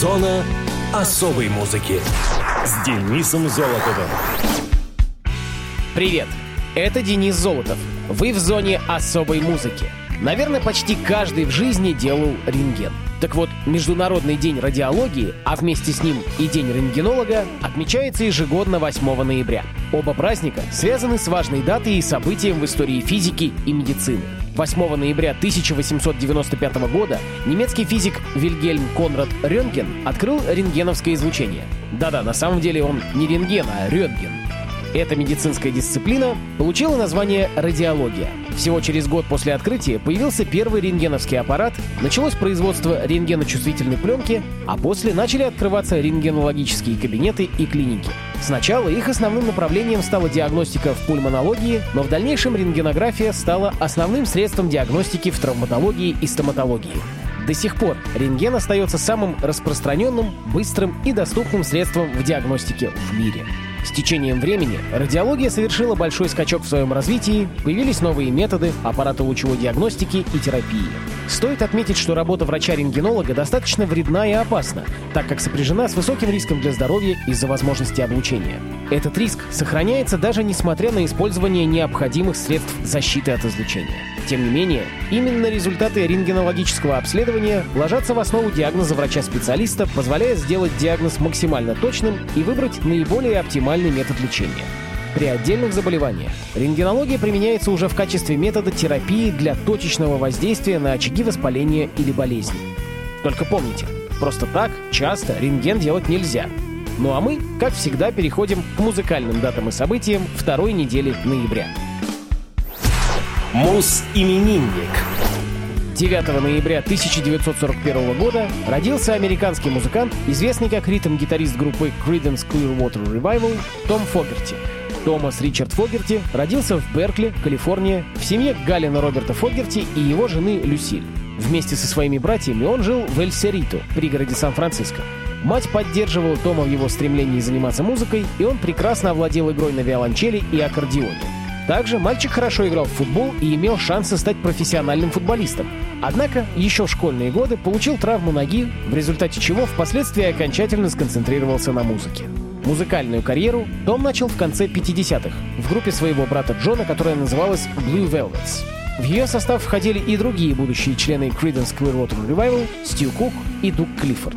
Зона особой музыки с Денисом Золотовым. Привет, это Денис Золотов. Вы в зоне особой музыки. Наверное, почти каждый в жизни делал рентген. Так вот, Международный день радиологии, а вместе с ним и День рентгенолога, отмечается ежегодно 8 ноября. Оба праздника связаны с важной датой и событием в истории физики и медицины. 8 ноября 1895 года немецкий физик Вильгельм Конрад Рентген открыл рентгеновское излучение. Да-да, на самом деле он не рентген, а рентген. Эта медицинская дисциплина получила название радиология. Всего через год после открытия появился первый рентгеновский аппарат, началось производство рентгеночувствительной пленки, а после начали открываться рентгенологические кабинеты и клиники. Сначала их основным направлением стала диагностика в пульмонологии, но в дальнейшем рентгенография стала основным средством диагностики в травматологии и стоматологии. До сих пор рентген остается самым распространенным, быстрым и доступным средством в диагностике в мире. С течением времени радиология совершила большой скачок в своем развитии, появились новые методы, аппараты лучевой диагностики и терапии. Стоит отметить, что работа врача-рентгенолога достаточно вредна и опасна, так как сопряжена с высоким риском для здоровья из-за возможности облучения. Этот риск сохраняется даже несмотря на использование необходимых средств защиты от излучения. Тем не менее, именно результаты рентгенологического обследования ложатся в основу диагноза врача-специалиста, позволяя сделать диагноз максимально точным и выбрать наиболее оптимальный метод лечения. При отдельных заболеваниях рентгенология применяется уже в качестве метода терапии для точечного воздействия на очаги воспаления или болезни. Только помните, просто так часто рентген делать нельзя. Ну а мы, как всегда, переходим к музыкальным датам и событиям второй недели ноября. Мус-именинник. 9 ноября 1941 года родился американский музыкант, известный как ритм-гитарист группы Creedence Clearwater Revival Том Фогерти. Томас Ричард Фогерти родился в Беркли, Калифорния, в семье Галина Роберта Фогерти и его жены Люсиль. Вместе со своими братьями он жил в Эль-Серито, пригороде Сан-Франциско. Мать поддерживала Тома в его стремлении заниматься музыкой, и он прекрасно овладел игрой на виолончели и аккордеоне. Также мальчик хорошо играл в футбол и имел шансы стать профессиональным футболистом. Однако еще в школьные годы получил травму ноги, в результате чего впоследствии окончательно сконцентрировался на музыке. Музыкальную карьеру Том начал в конце 50-х в группе своего брата Джона, которая называлась Blue Velvets. В ее состав входили и другие будущие члены Creedence Clearwater Revival, Стью Кук и Дук Клиффорд.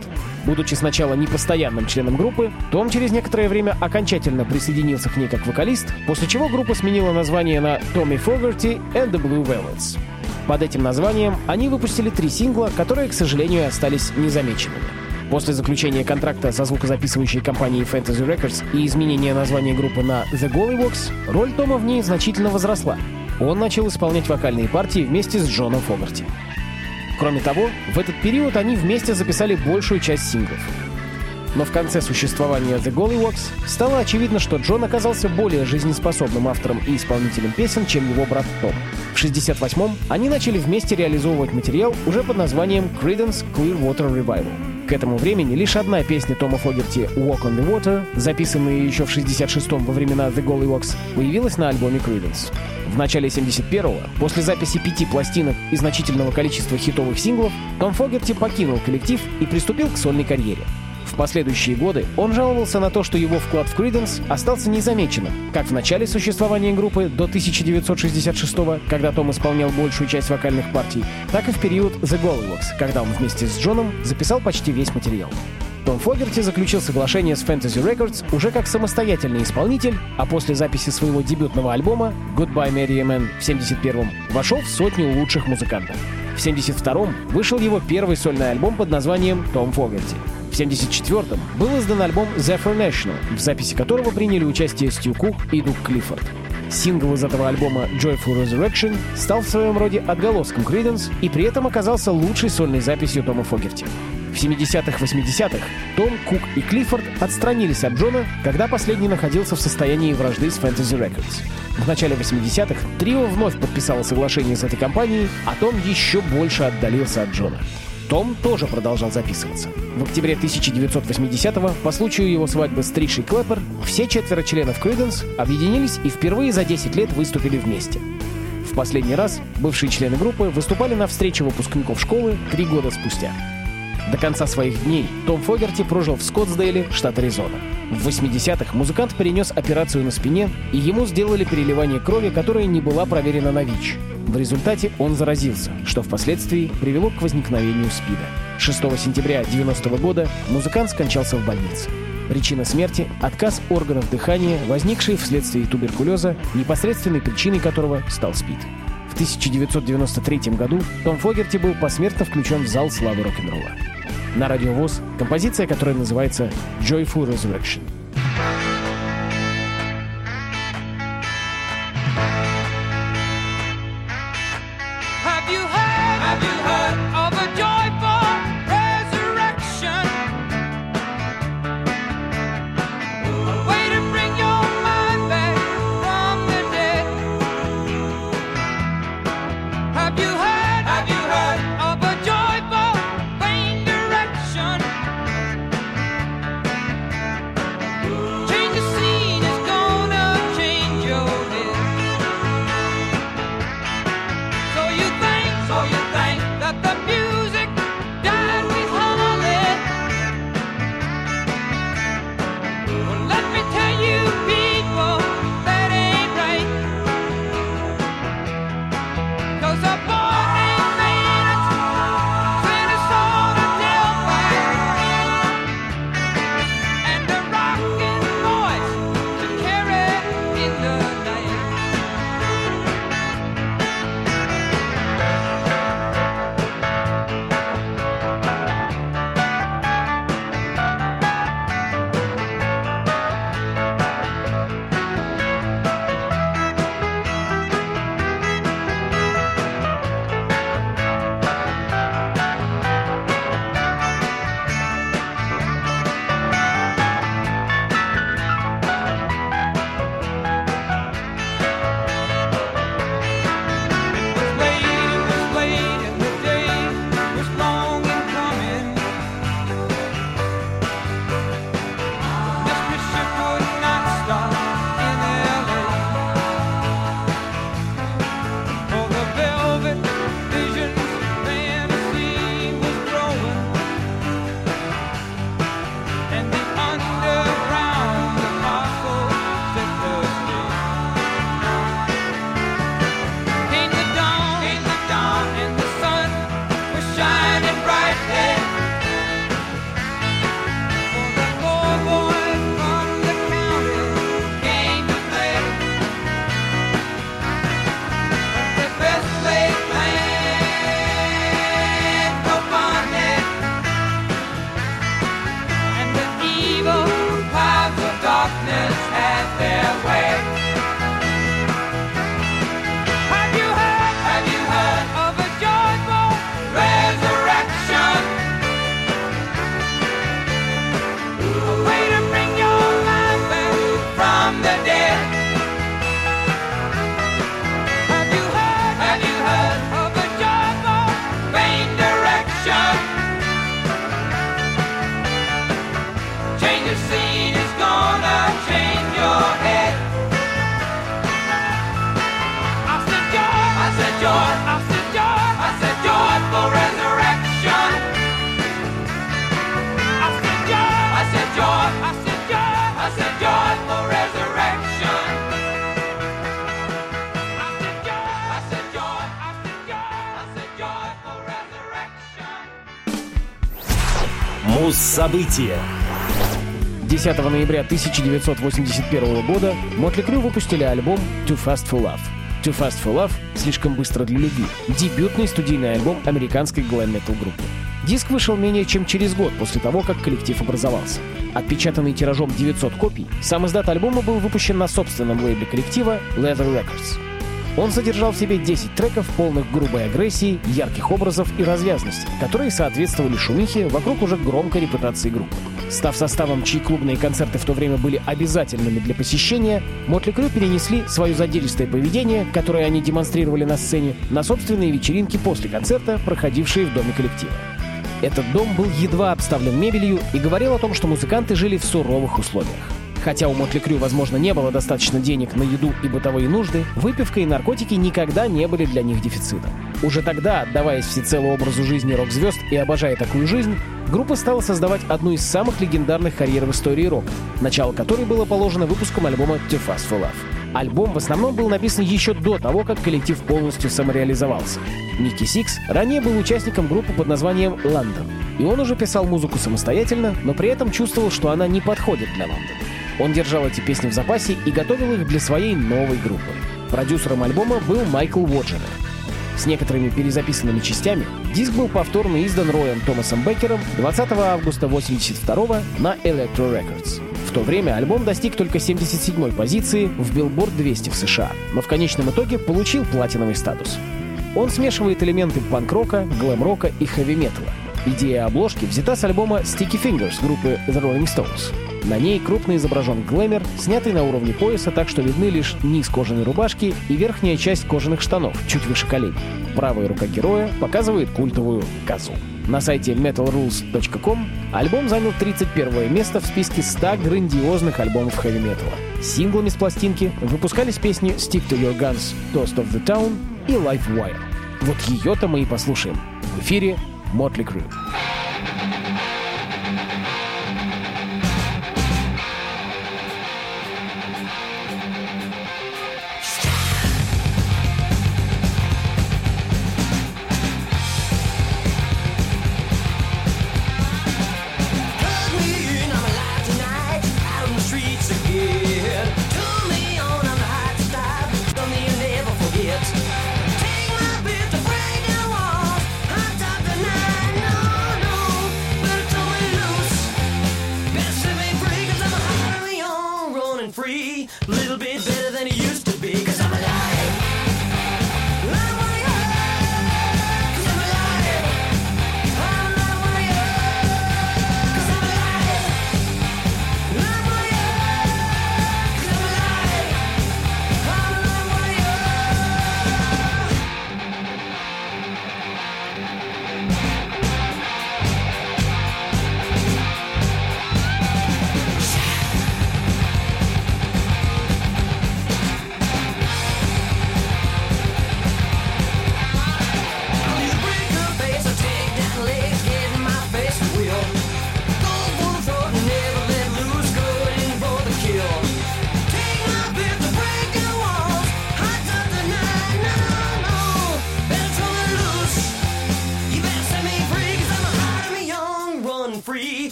Будучи сначала непостоянным членом группы, Том через некоторое время окончательно присоединился к ней как вокалист, после чего группа сменила название на Tommy Fogerty and the Blue Velvets. Под этим названием они выпустили три сингла, которые, к сожалению, остались незамеченными. После заключения контракта со звукозаписывающей компанией Fantasy Records и изменения названия группы на The Gollywalks, роль Тома в ней значительно возросла. Он начал исполнять вокальные партии вместе с Джоном Фогарти. Кроме того, в этот период они вместе записали большую часть синглов. Но в конце существования The Gollywalks стало очевидно, что Джон оказался более жизнеспособным автором и исполнителем песен, чем его брат Том. В 68-м они начали вместе реализовывать материал уже под названием Creedence Clearwater Revival. К этому времени лишь одна песня Тома Фогерти «Walk on the Water», записанная еще в 66-м во времена The Gollywalks, появилась на альбоме Creedence. В начале 71-го, после записи пяти пластинок и значительного количества хитовых синглов, Том Фогерти покинул коллектив и приступил к сольной карьере. В последующие годы он жаловался на то, что его вклад в Creedence остался незамеченным, как в начале существования группы до 1966 когда Том исполнял большую часть вокальных партий, так и в период The Gollywalks, когда он вместе с Джоном записал почти весь материал. Том Фогерти заключил соглашение с Fantasy Records уже как самостоятельный исполнитель, а после записи своего дебютного альбома Goodbye Mary Man в 71-м вошел в сотню лучших музыкантов. В 72-м вышел его первый сольный альбом под названием «Том Фогерти». В 1974-м был издан альбом Zephyr National, в записи которого приняли участие Стью Кук и Дук Клиффорд. Сингл из этого альбома Joyful Resurrection стал в своем роде отголоском Creedence и при этом оказался лучшей сольной записью Тома Фогерти. В 70-х-80-х Том, Кук и Клиффорд отстранились от Джона, когда последний находился в состоянии вражды с Fantasy Records. В начале 80-х трио вновь подписало соглашение с этой компанией, а Том еще больше отдалился от Джона. Том тоже продолжал записываться. В октябре 1980-го, по случаю его свадьбы с Тришей Клэппер, все четверо членов Creedence объединились и впервые за 10 лет выступили вместе. В последний раз бывшие члены группы выступали на встрече выпускников школы три года спустя. До конца своих дней Том Фогерти прожил в Скоттсдейле, штат Аризона. В 80-х музыкант перенес операцию на спине, и ему сделали переливание крови, которая не была проверена на ВИЧ. В результате он заразился, что впоследствии привело к возникновению СПИДа. 6 сентября 90 года музыкант скончался в больнице. Причина смерти – отказ органов дыхания, возникший вследствие туберкулеза, непосредственной причиной которого стал СПИД. В 1993 году Том Фогерти был посмертно включен в зал славы рок-н-ролла. На радио ВОЗ композиция, которая называется «Joyful Resurrection». Муз-события. 10 ноября 1981 года Мотли Крю выпустили альбом «Too Fast for Love». «Too Fast for Love» — «Слишком быстро для любви» — дебютный студийный альбом американской глэм-метал группы. Диск вышел менее чем через год после того, как коллектив образовался. Отпечатанный тиражом 900 копий, сам издат альбома был выпущен на собственном лейбле коллектива Leather Records. Он содержал в себе 10 треков, полных грубой агрессии, ярких образов и развязности, которые соответствовали шумихе вокруг уже громкой репутации группы. Став составом, чьи клубные концерты в то время были обязательными для посещения, Мотли Крю перенесли свое задиристое поведение, которое они демонстрировали на сцене, на собственные вечеринки после концерта, проходившие в доме коллектива. Этот дом был едва обставлен мебелью и говорил о том, что музыканты жили в суровых условиях. Хотя у Мотли Крю, возможно, не было достаточно денег на еду и бытовые нужды, выпивка и наркотики никогда не были для них дефицитом. Уже тогда, отдаваясь всецело образу жизни рок-звезд и обожая такую жизнь, группа стала создавать одну из самых легендарных карьер в истории рока, начало которой было положено выпуском альбома «Too Fast for Love». Альбом в основном был написан еще до того, как коллектив полностью самореализовался. Ники Сикс ранее был участником группы под названием «Лондон», и он уже писал музыку самостоятельно, но при этом чувствовал, что она не подходит для Лондона. Он держал эти песни в запасе и готовил их для своей новой группы. Продюсером альбома был Майкл Воджер. С некоторыми перезаписанными частями диск был повторно издан Роем Томасом Беккером 20 августа 1982 на Electro Records. В то время альбом достиг только 77-й позиции в Billboard 200 в США, но в конечном итоге получил платиновый статус. Он смешивает элементы панк-рока, глэм-рока и хэви-металла. Идея обложки взята с альбома Sticky Fingers группы The Rolling Stones. На ней крупно изображен глэмер, снятый на уровне пояса, так что видны лишь низ кожаной рубашки и верхняя часть кожаных штанов, чуть выше колен. Правая рука героя показывает культовую козу. На сайте metalrules.com альбом занял 31 место в списке 100 грандиозных альбомов хэви-металла. Синглами с пластинки выпускались песни «Stick to Your Guns», «Toast of the Town» и «Life Wire». Вот ее-то мы и послушаем. В эфире Motley Crue.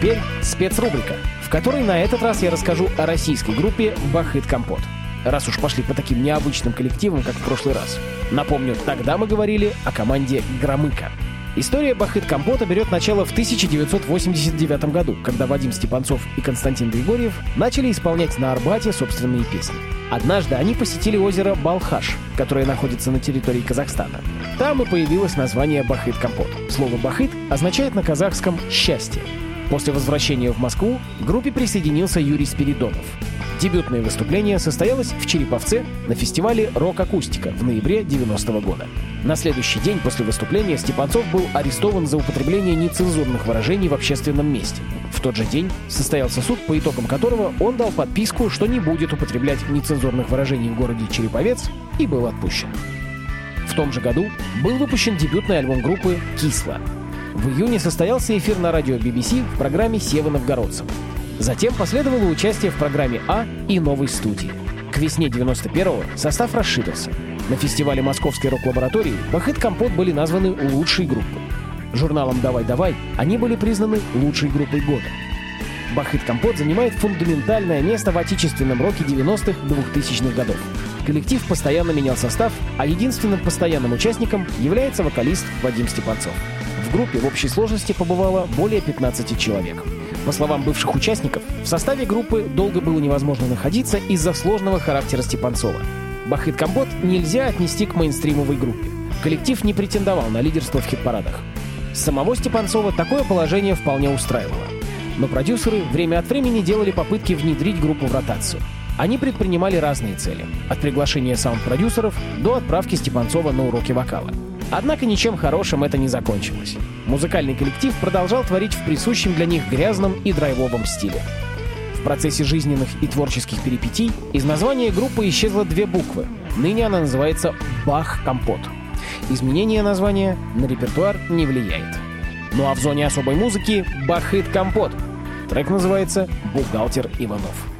Теперь спецрубрика, в которой на этот раз я расскажу о российской группе «Бахыт Компот». Раз уж пошли по таким необычным коллективам, как в прошлый раз. Напомню, тогда мы говорили о команде «Громыка». История Бахыт Компота берет начало в 1989 году, когда Вадим Степанцов и Константин Григорьев начали исполнять на Арбате собственные песни. Однажды они посетили озеро Балхаш, которое находится на территории Казахстана. Там и появилось название Бахыт Компот. Слово «бахыт» означает на казахском «счастье». После возвращения в Москву к группе присоединился Юрий Спиридонов. Дебютное выступление состоялось в Череповце на фестивале «Рок-акустика» в ноябре 90 года. На следующий день после выступления Степанцов был арестован за употребление нецензурных выражений в общественном месте. В тот же день состоялся суд, по итогам которого он дал подписку, что не будет употреблять нецензурных выражений в городе Череповец и был отпущен. В том же году был выпущен дебютный альбом группы «Кисло». В июне состоялся эфир на радио BBC в программе «Сева Новгородцев». Затем последовало участие в программе «А» и новой студии. К весне 91-го состав расширился. На фестивале Московской рок-лаборатории Бахыт Компот были названы лучшей группой. Журналом «Давай-давай» они были признаны лучшей группой года. Бахыт Компот занимает фундаментальное место в отечественном роке 90-х 2000-х годов. Коллектив постоянно менял состав, а единственным постоянным участником является вокалист Вадим Степанцов. В группе в общей сложности побывало более 15 человек. По словам бывших участников, в составе группы долго было невозможно находиться из-за сложного характера Степанцова. Бахыт Компот нельзя отнести к мейнстримовой группе. Коллектив не претендовал на лидерство в хит-парадах. Самого Степанцова такое положение вполне устраивало. Но продюсеры время от времени делали попытки внедрить группу в ротацию. Они предпринимали разные цели. От приглашения саунд-продюсеров до отправки Степанцова на уроки вокала. Однако ничем хорошим это не закончилось. Музыкальный коллектив продолжал творить в присущем для них грязном и драйвовом стиле. В процессе жизненных и творческих перипетий из названия группы исчезло две буквы. Ныне она называется «Бах-компот». Изменение названия на репертуар не влияет. Ну а в зоне особой музыки «Бахыт-компот». Трек называется «Бухгалтер Иванов».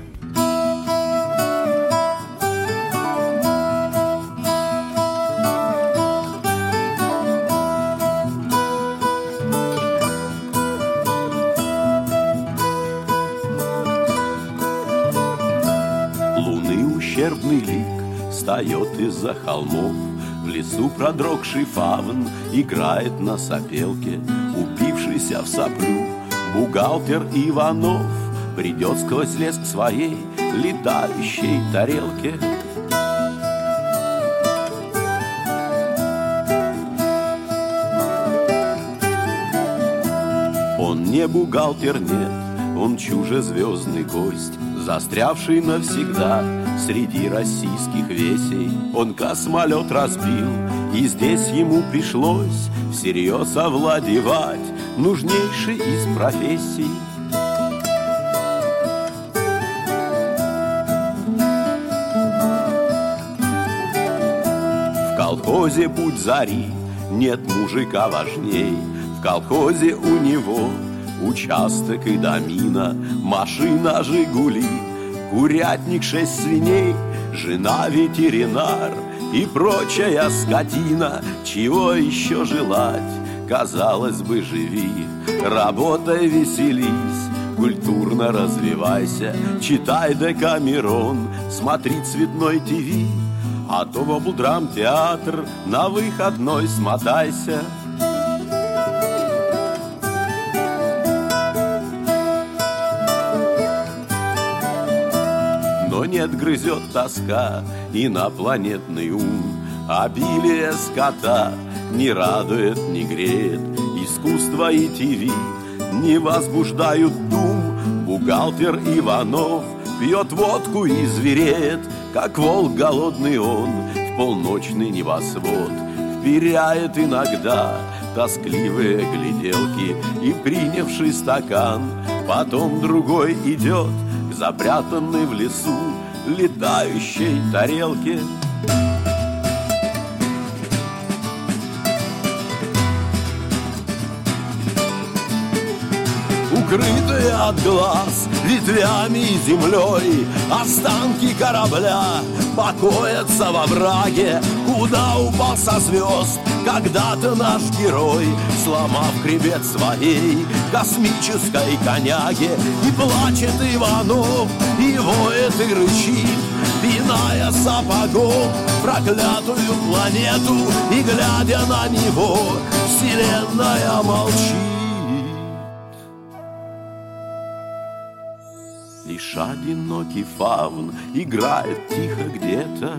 Ущербный лик встает из-за холмов. В лесу продрогший фавн играет на сопелке. Упившийся в соплю бухгалтер Иванов Придет сквозь лес к своей летающей тарелке. Он не бухгалтер, нет, он чужезвездный гость, Застрявший навсегда среди российских весей. Он космолет разбил, и здесь ему пришлось Всерьез овладевать нужнейшей из профессий. В колхозе путь зари, нет мужика важней. В колхозе у него участок и домина, машина «Жигули», курятник шесть свиней, жена ветеринар и прочая скотина. Чего еще желать? Казалось бы, живи, работай, веселись, культурно развивайся, читай Декамерон, смотри цветной ТВ, а то в облдрам театр на выходной смотайся. Нет, грызет тоска инопланетный ум. Обилие скота не радует, не греет. Искусство и ТВ не возбуждают дум. Бухгалтер Иванов пьет водку и звереет Как волк голодный он в полночный небосвод Вперяет иногда тоскливые гляделки И принявший стакан Потом другой идет к запрятанной в лесу летающей тарелке. Укрытые от глаз ветвями и землей Останки корабля покоятся во враге. Куда упал со звезд когда-то наш герой Сломав хребет своей космической коняги И плачет Иванов, и воет, и рычит Пиная сапогом проклятую планету. И глядя на него, вселенная молчит. Лишь одинокий фавн играет тихо где-то.